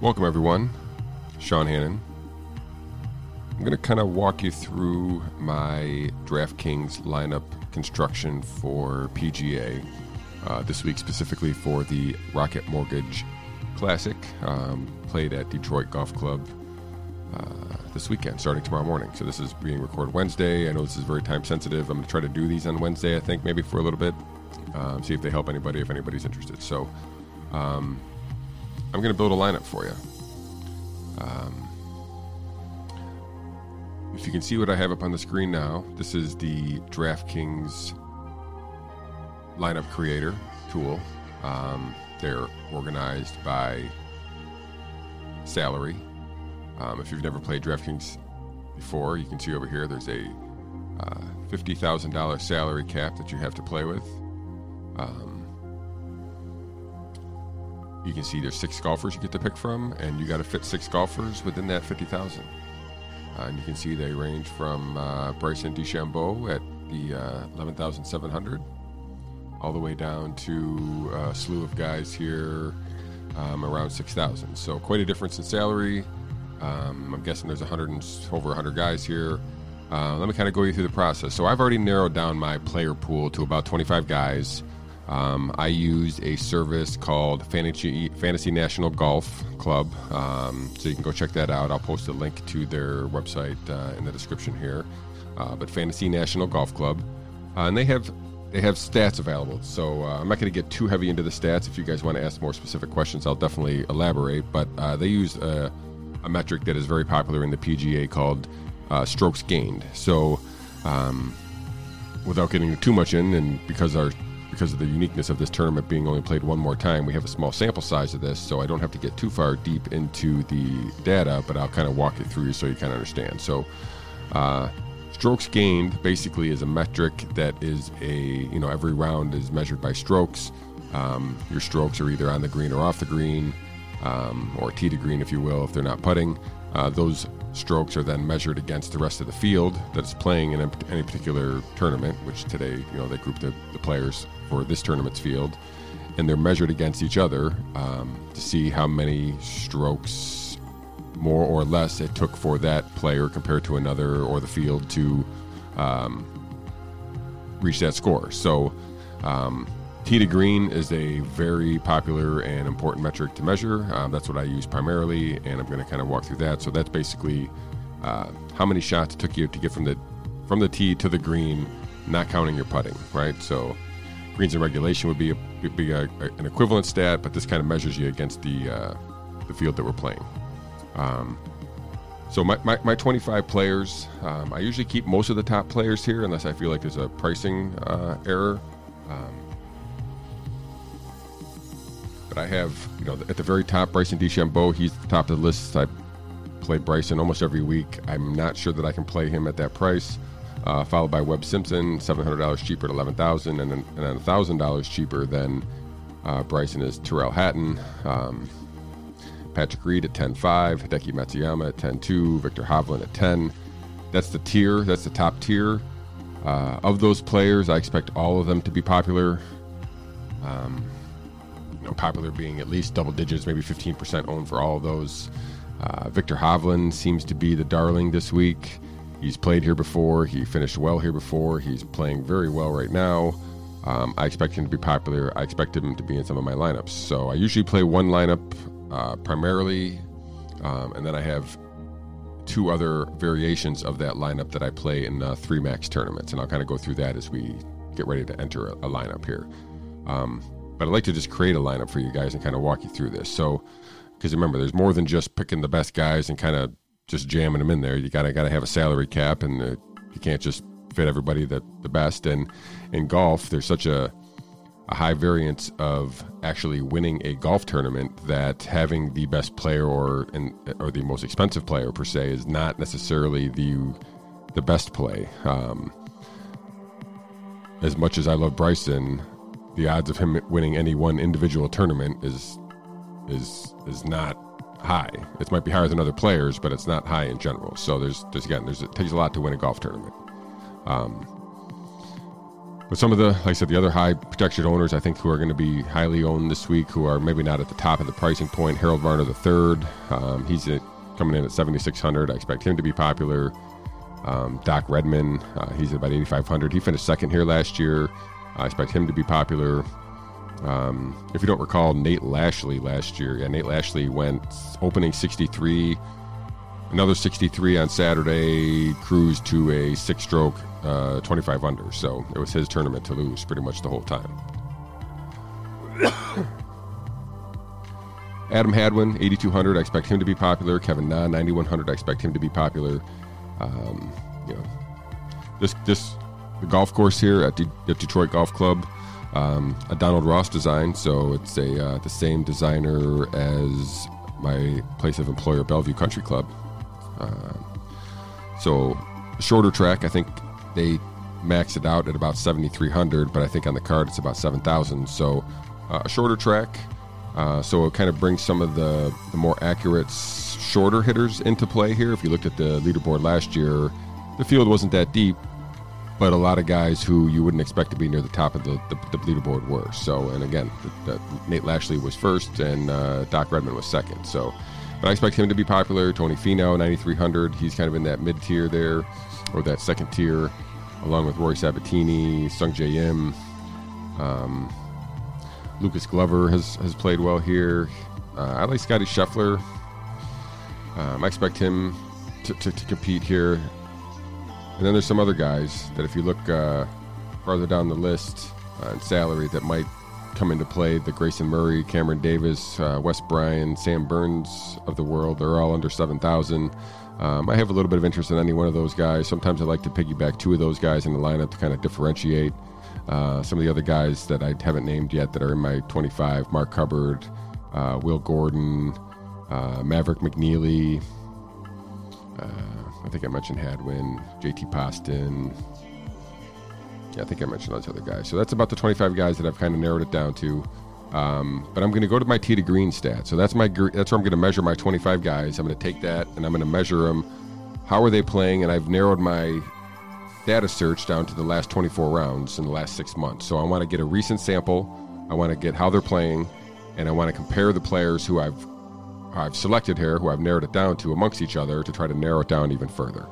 Welcome, everyone. Sean Hannon. I'm going to kind of walk you through my DraftKings lineup construction for PGA uh, this week, specifically for the Rocket Mortgage Classic, um, played at Detroit Golf Club uh, this weekend, starting tomorrow morning. So this is being recorded Wednesday. I know this is very time sensitive. I'm going to try to do these on Wednesday, I think, maybe for a little bit, um, see if they help anybody, if anybody's interested. So um, I'm going to build a lineup for you. Um, if you can see what I have up on the screen now, this is the DraftKings lineup creator tool. Um, they're organized by salary. Um, if you've never played DraftKings before, you can see over here there's a uh, $50,000 salary cap that you have to play with. Um, you can see there's six golfers you get to pick from, and you got to fit six golfers within that 50,000. Uh, and you can see they range from uh, Bryson DeChambeau at the uh, 11,700 all the way down to a slew of guys here um, around 6,000. So quite a difference in salary. Um, I'm guessing there's 100 and, over 100 guys here. Uh, let me kind of go you through the process. So I've already narrowed down my player pool to about 25 guys. Um, I used a service called Fantasy, Fantasy National Golf Club. Um, so you can go check that out. I'll post a link to their website uh, in the description here. Uh, but Fantasy National Golf Club. Uh, and they have they have stats available. So uh, I'm not going to get too heavy into the stats. If you guys want to ask more specific questions, I'll definitely elaborate. But uh, they use a, a, metric that is very popular in the PGA called uh, strokes gained. So um, without getting too much in, and because our because of the uniqueness of this tournament being only played one more time, we have a small sample size of this, so I don't have to get too far deep into the data, but I'll kind of walk it through so you kind of understand. So, uh, strokes gained basically is a metric that is a you know every round is measured by strokes. Um, your strokes are either on the green or off the green, um, or tee to green, if you will, if they're not putting. Uh, those strokes are then measured against the rest of the field that's playing in any particular tournament, which today, you know, they group the, the players for this tournament's field, and they're measured against each other um, to see how many strokes more or less it took for that player compared to another or the field to um, reach that score. So, um, Tee to green is a very popular and important metric to measure. Um, that's what I use primarily, and I'm going to kind of walk through that. So that's basically uh, how many shots it took you to get from the from the tee to the green, not counting your putting, right? So greens in regulation would be a, be a, an equivalent stat, but this kind of measures you against the uh, the field that we're playing. Um, so my, my, my, 25 players, um, I usually keep most of the top players here unless I feel like there's a pricing uh, error. Um, but I have, you know, at the very top, Bryson DeChambeau. He's the top of the list. I play Bryson almost every week. I'm not sure that I can play him at that price. Uh, followed by Webb Simpson, $700 cheaper at 11000 and then, and $1,000 cheaper than uh, Bryson is Tyrrell Hatton. Um, Patrick Reed at 10.5, Hideki Matsuyama at 10.2, Viktor Hovland at 10. That's the tier. That's the top tier. Uh, of those players, I expect all of them to be popular. Um, know, popular being at least double digits, maybe 15% owned for all of those. Uh, Viktor Hovland seems to be the darling this week. He's played here before. He finished well here before. He's playing very well right now. Um, I expect him to be popular. I expect him to be in some of my lineups. So I usually play one lineup uh, primarily, um, and then I have two other variations of that lineup that I play in uh, three max tournaments. And I'll kind of go through that as we get ready to enter a, a lineup here. Um, but I'd like to just create a lineup for you guys and kind of walk you through this. So, because remember, there's more than just picking the best guys and kind of just jamming them in there. You gotta gotta have a salary cap, and uh, you can't just fit everybody that the best. And in golf, there's such a a high variance of actually winning a golf tournament that having the best player or in, or the most expensive player per se is not necessarily the the best play. Um, as much as I love Bryson, the odds of him winning any one individual tournament is is is not high. It might be higher than other players, but it's not high in general. So there's there's again there's it takes a lot to win a golf tournament. Um, But some of the, like I said, the other high protection owners, I think, who are going to be highly owned this week, who are maybe not at the top of the pricing point, Harold Varner III, um, he's at, coming in at 7,600. I expect him to be popular. Um, Doc Redman, uh, he's at about 8,500. He finished second here last year. I expect him to be popular. Um, if you don't recall, Nate Lashley last year, yeah, Nate Lashley went opening 63, another 63 on Saturday, cruised to a six stroke uh, 25 under. So it was his tournament to lose pretty much the whole time. Adam Hadwin, 8,200. I expect him to be popular. Kevin Na, 9,100. I expect him to be popular. Um, you know, this this the golf course here at, at Detroit Golf Club, um, a Donald Ross design. So it's a uh, the same designer as my place of employer, Bellevue Country Club. Uh, so shorter track, I think they max it out at about 7,300, but I think on the card it's about 7,000. So uh, a shorter track. Uh, so it kind of brings some of the, the more accurate shorter hitters into play here. If you looked at the leaderboard last year, the field wasn't that deep, but a lot of guys who you wouldn't expect to be near the top of the, the, the leaderboard were. So, and again, the, Nate Lashley was first and uh, Doc Redman was second. So, but I expect him to be popular. Tony Finau, 9,300. He's kind of in that mid tier there, or that second tier, along with Rory Sabbatini, Sungjae Im. Um, Lucas Glover has, has played well here. Uh, I like Scotty Scheffler. Um, I expect him to, to, to, compete here. And then there's some other guys that, if you look uh, farther down the list uh, in salary, that might come into play. The Grayson Murray, Cameron Davis, uh, Wes Bryan, Sam Burns of the world. They're all under 7,000. Um, I have a little bit of interest in any one of those guys. Sometimes I like to piggyback two of those guys in the lineup to kind of differentiate. Uh, some of the other guys that I haven't named yet that are in my 25 Mark Hubbard, uh, Will Gordon, uh, Maverick McNealy. I think I mentioned Hadwin, JT Poston. Yeah, I think I mentioned those other guys. So that's about the 25 guys that I've kind of narrowed it down to. Um, but I'm going to go to my tee to green stat. So that's my that's where I'm going to measure my 25 guys. I'm going to take that and I'm going to measure them. How are they playing? And I've narrowed my data search down to the last 24 rounds in the last six months. So I want to get a recent sample. I want to get how they're playing, and I want to compare the players who I've I've selected here, who I've narrowed it down to amongst each other to try to narrow it down even further.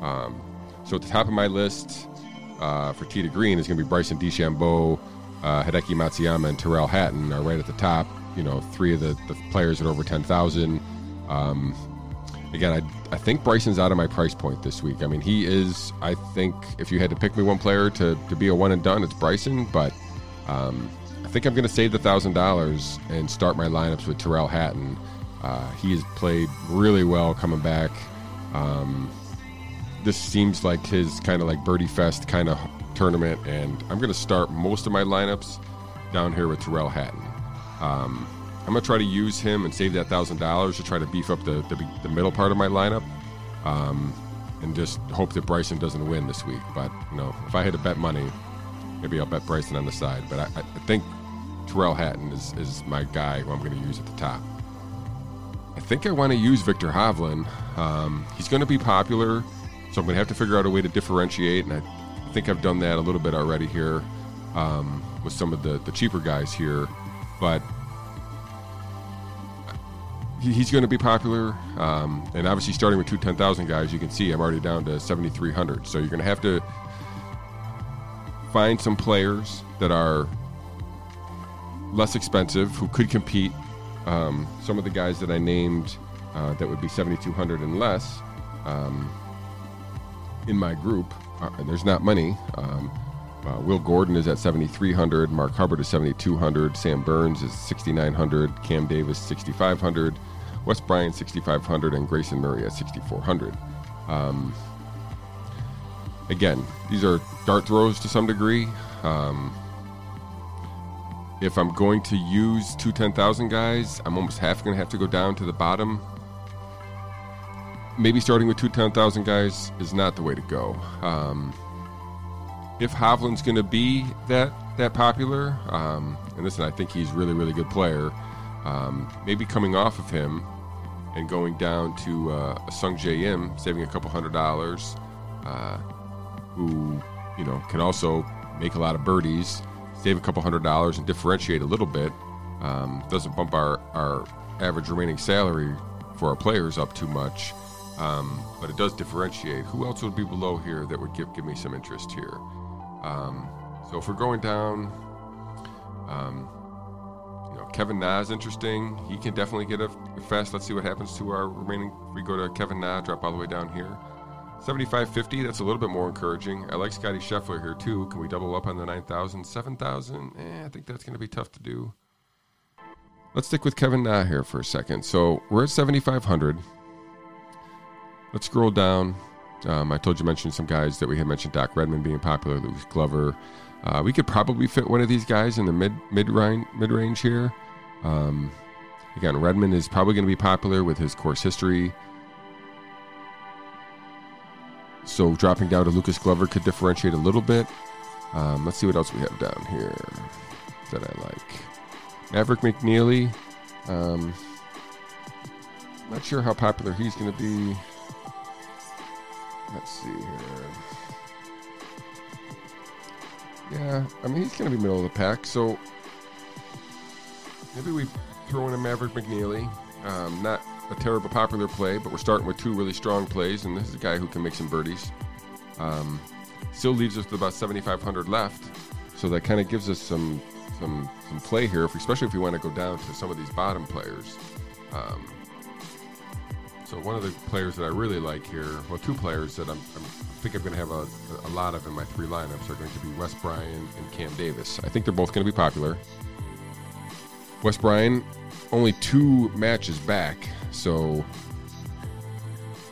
Um, so at the top of my list uh, for to green is going to be Bryson DeChambeau, uh, Hideki Matsuyama, and Tyrrell Hatton are right at the top. You know, three of the, the players at over 10,000. Um, again, I, I think Bryson's out of my price point this week. I mean, he is, I think, if you had to pick me one player to, to be a one and done, it's Bryson, but um, I think I'm going to save the $1,000 and start my lineups with Tyrrell Hatton. Uh, he has played really well coming back. Um, this seems like his kind of like Birdie Fest kind of tournament, and I'm going to start most of my lineups down here with Tyrrell Hatton. Um, I'm going to try to use him and save that thousand dollars to try to beef up the, the, the middle part of my lineup, um, and just hope that Bryson doesn't win this week. But you know, if I had to bet money, maybe I'll bet Bryson on the side. But I, I think Tyrrell Hatton is, is my guy who I'm going to use at the top. I think I want to use Viktor Hovland. Um, he's going to be popular, so I'm going to have to figure out a way to differentiate, and I think I've done that a little bit already here um, with some of the, the cheaper guys here. But he's going to be popular, um, and obviously starting with two 10,000 guys, you can see I'm already down to 7,300. So you're going to have to find some players that are less expensive who could compete um, some of the guys that I named uh, that would be 7,200 and less um, in my group, uh, there's not many. Um, uh, Will Gordon is at 7,300. Mark Hubbard is 7,200. Sam Burns is 6,900. Cam Davis 6,500. Wes Bryan 6,500. And Grayson Murray at 6,400. Um, again, these are dart throws to some degree. Um, if I'm going to use two 10,000 guys, I'm almost half going to have to go down to the bottom. Maybe starting with two 10,000 guys is not the way to go. Um, if Hovland's going to be that that popular, um, and listen, I think he's really, really good player. Um, maybe coming off of him and going down to uh, a Sungjae Im, saving a couple hundred dollars, uh, who you know can also make a lot of birdies, save a couple hundred dollars, and differentiate a little bit. Um, doesn't bump our, our average remaining salary for our players up too much, um, but it does differentiate. Who else would be below here that would give, give me some interest here? Um, so if we're going down, um, you know, Kevin Na is interesting. He can definitely get a fast. Let's see what happens to our remaining. We go to Kevin Na, drop all the way down here. 75.50, that's a little bit more encouraging. I like Scotty Scheffler here too. Can we double up on the 9,000? 7,000? Eh, I think that's going to be tough to do. Let's stick with Kevin Na here for a second. So we're at 7,500. Let's scroll down. Um, I told you mentioned some guys that we had mentioned Doc Redman being popular, Lucas Glover. Uh, we could probably fit one of these guys in the mid mid range here. Um, again, Redman is probably going to be popular with his course history. So dropping down to Lucas Glover could differentiate a little bit. Um, let's see what else we have down here that I like. Maverick McNealy. Um, not sure how popular he's going to be. Let's see here. Yeah, I mean, he's going to be middle of the pack, so maybe we throw in a Maverick McNealy. Um, not a terrible popular play, but we're starting with two really strong plays, and this is a guy who can make some birdies. Um, still leaves us with about 7,500 left, so that kind of gives us some some some play here, if, especially if we want to go down to some of these bottom players. Um, so one of the players that I really like here, well, two players that I'm, I'm I think I'm going to have a, a lot of in my three lineups are going to be Wes Bryan and Cam Davis. I think they're both going to be popular. Wes Bryan only two matches back, so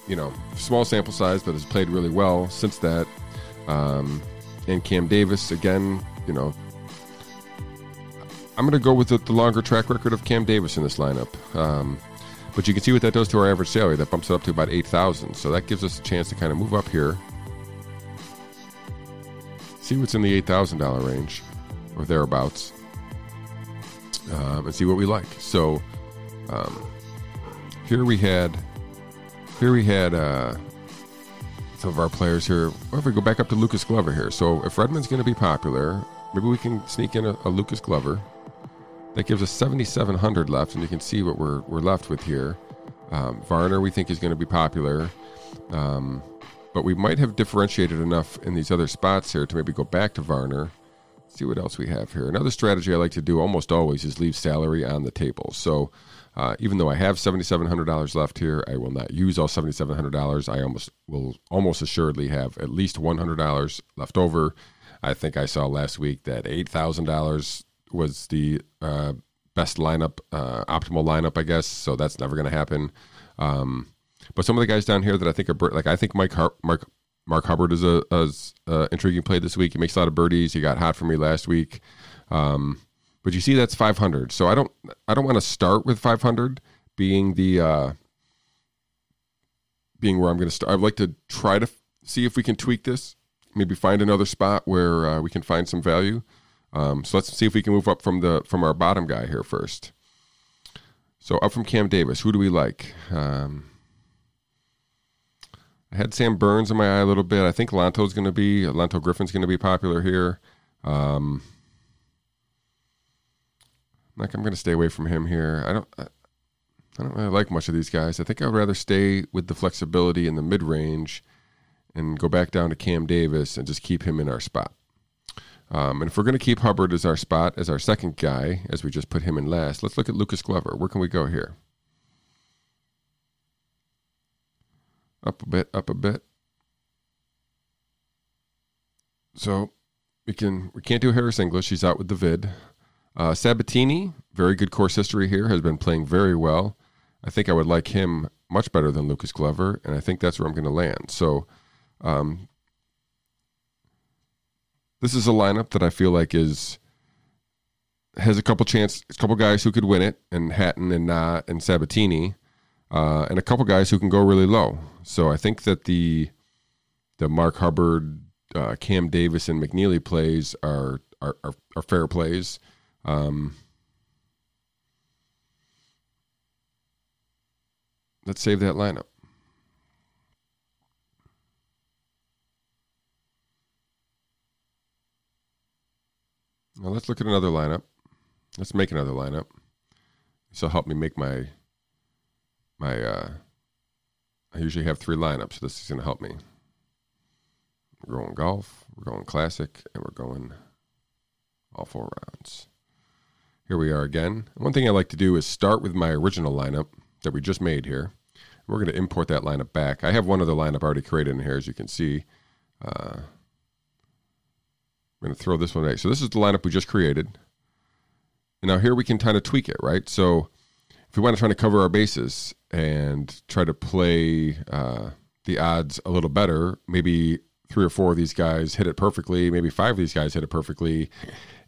you know, small sample size, but has played really well since that. Um, and Cam Davis again, you know, I'm going to go with the, the, longer track record of Cam Davis in this lineup. Um, but you can see what that does to our average salary. That bumps it up to about eight thousand. So that gives us a chance to kind of move up here. See what's in the eight thousand dollar range, or thereabouts, um, and see what we like. So um, here we had here we had uh, some of our players here. Well, if we go back up to Lucas Glover here, so if Redman's going to be popular, maybe we can sneak in a, a Lucas Glover. That gives us 7,700 left, and you can see what we're, we're left with here. Um, Varner, we think, is going to be popular. Um, but we might have differentiated enough in these other spots here to maybe go back to Varner. See what else we have here. Another strategy I like to do almost always is leave salary on the table. So uh, even though I have $7,700 left here, I will not use all $7,700. I almost will almost assuredly have at least $100 left over. I think I saw last week that $8,000 was the uh, best lineup, uh, optimal lineup, I guess. So that's never going to happen. Um, but some of the guys down here that I think are like I think Mike Har- Mark Mark Hubbard is a, a, a, intriguing play this week. He makes a lot of birdies. He got hot for me last week. Um, but you see, that's 500. So I don't I don't want to start with 500 being the uh, being where I'm going to start. I'd like to try to f- see if we can tweak this. Maybe find another spot where uh, we can find some value. Um, so let's see if we can move up from the from our bottom guy here first. So up from Cam Davis, who do we like? Um, I had Sam Burns in my eye a little bit. I think Lanto's going to be Lanto Griffin's going to be popular here. Um, like I'm going to stay away from him here. I don't. I, I don't really like much of these guys. I think I'd rather stay with the flexibility in the mid range and go back down to Cam Davis and just keep him in our spot. Um, and if we're going to keep Hubbard as our spot, as our second guy, as we just put him in last, let's look at Lucas Glover. Where can we go here? Up a bit, up a bit. So we can we can't do Harris English. He's out with the vid. Uh, Sabbatini, very good course history here, has been playing very well. I think I would like him much better than Lucas Glover, and I think that's where I'm going to land. So um, this is a lineup that I feel like is has a couple chance, a couple guys who could win it, and Hatton and Na and Sabbatini, uh, and a couple guys who can go really low. So I think that the the Mark Hubbard, uh, Cam Davis, and McNealy plays are are, are, are fair plays. Um, let's save that lineup. Now let's look at another lineup. Let's make another lineup. Will help me make my my. Uh, I usually have three lineups, so this is going to help me. We're going golf, we're going classic, and we're going all four rounds. Here we are again. One thing I like to do is start with my original lineup that we just made here. We're going to import that lineup back. I have one other lineup already created in here, as you can see. Uh, I'm going to throw this one away. So this is the lineup we just created. And now here we can kind of tweak it, right? So if we want to try to cover our bases and try to play uh, the odds a little better, maybe three or four of these guys hit it perfectly, maybe five of these guys hit it perfectly,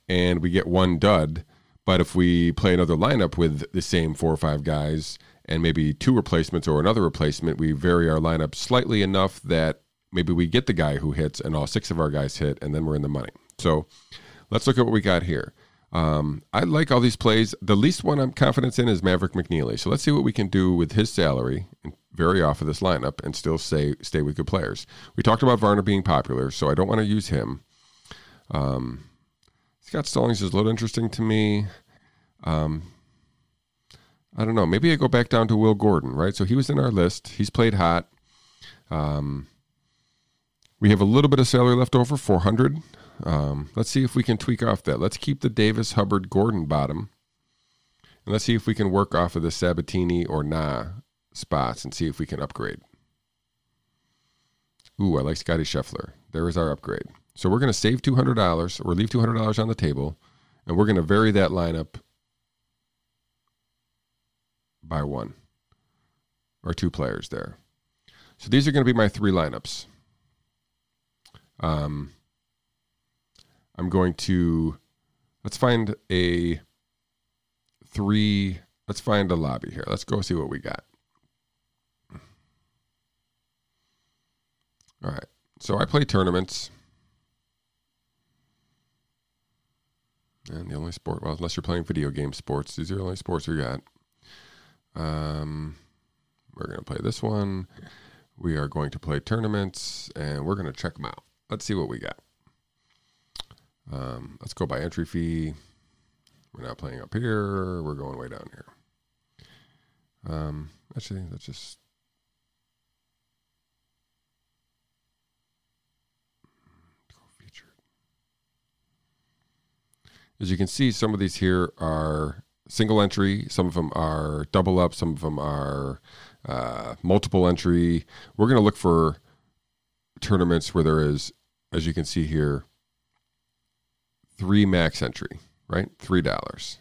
and we get one dud. But if we play another lineup with the same four or five guys and maybe two replacements or another replacement, we vary our lineup slightly enough that maybe we get the guy who hits and all six of our guys hit, and then we're in the money. So let's look at what we got here. Um, I like all these plays. The least one I'm confident in is Maverick McNealy. So let's see what we can do with his salary and vary off of this lineup and still stay stay with good players. We talked about Varner being popular, so I don't want to use him. Um, Scott Stallings is a little interesting to me. Um, I don't know. Maybe I go back down to Will Gordon, right? So he was in our list. He's played hot. Um, we have a little bit of salary left over, 400. Um, let's see if we can tweak off that. Let's keep the Davis, Hubbard, Gordon bottom. And let's see if we can work off of the Sabbatini or Na spots and see if we can upgrade. Ooh, I like Scotty Scheffler. There is our upgrade. So we're going to save $200 or leave $200 on the table, and we're going to vary that lineup by one or two players there. So these are going to be my three lineups. Um, I'm going to let's find a three. Let's find a lobby here. Let's go see what we got. All right. So I play tournaments. And the only sport, well, unless you're playing video game sports, these are the only sports we got. Um, we're going to play this one. We are going to play tournaments and we're going to check them out. Let's see what we got. Um, let's go by entry fee. We're not playing up here. We're going way down here. Um, actually, let's just. Featured. As you can see, some of these here are single entry. Some of them are double up. Some of them are uh, multiple entry. We're going to look for tournaments where there is, as you can see here, three max entry, right? Three dollars,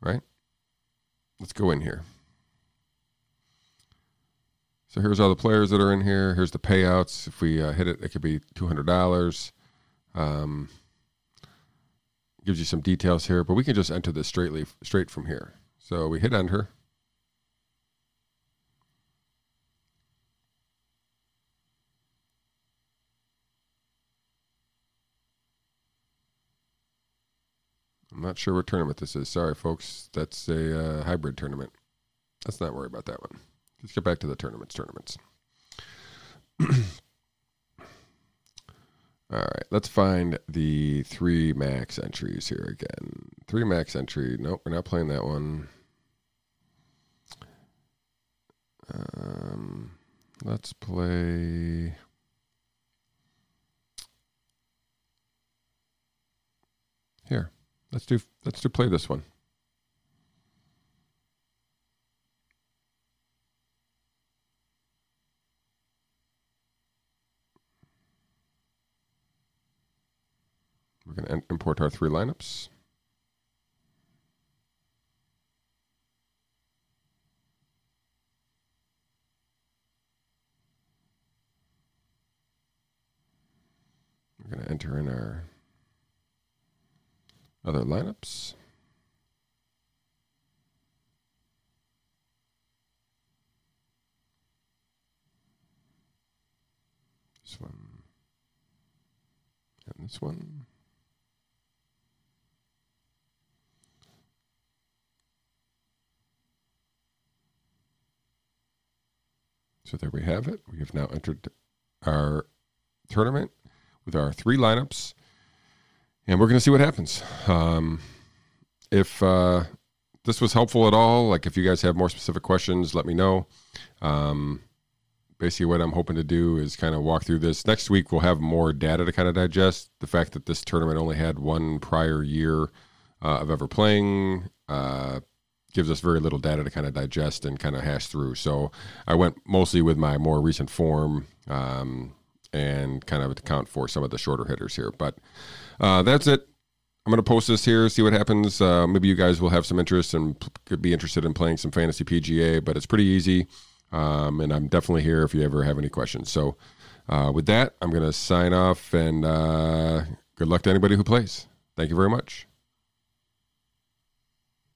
right? Let's go in here. So here's all the players that are in here. Here's the payouts. If we uh, hit it, it could be two hundred dollars. Um, gives you some details here, but we can just enter this straightly straight from here. So we hit enter. I'm not sure what tournament this is. Sorry, folks. That's a uh, hybrid tournament. Let's not worry about that one. Let's get back to the tournaments. Tournaments. All right, let's find the three max entries here again. Three max entry. Nope, we're not playing that one. Um, let's play. Here. Let's do let's do play this one. We're going to import our three lineups. We're going to enter in our other lineups. This one and this one. So there we have it. We have now entered our tournament with our three lineups. And we're going to see what happens. Um, if uh, this was helpful at all, like if you guys have more specific questions, let me know. Um, basically, what I'm hoping to do is kind of walk through this. Next week, we'll have more data to kind of digest. The fact that this tournament only had one prior year uh, of ever playing uh, gives us very little data to kind of digest and kind of hash through. So I went mostly with my more recent form um, and kind of account for some of the shorter hitters here. But uh, that's it. I'm going to post this here, see what happens. Uh, maybe you guys will have some interest and could be interested in playing some fantasy PGA, but it's pretty easy. Um, and I'm definitely here if you ever have any questions. So, uh, with that, I'm going to sign off and uh, good luck to anybody who plays. Thank you very much.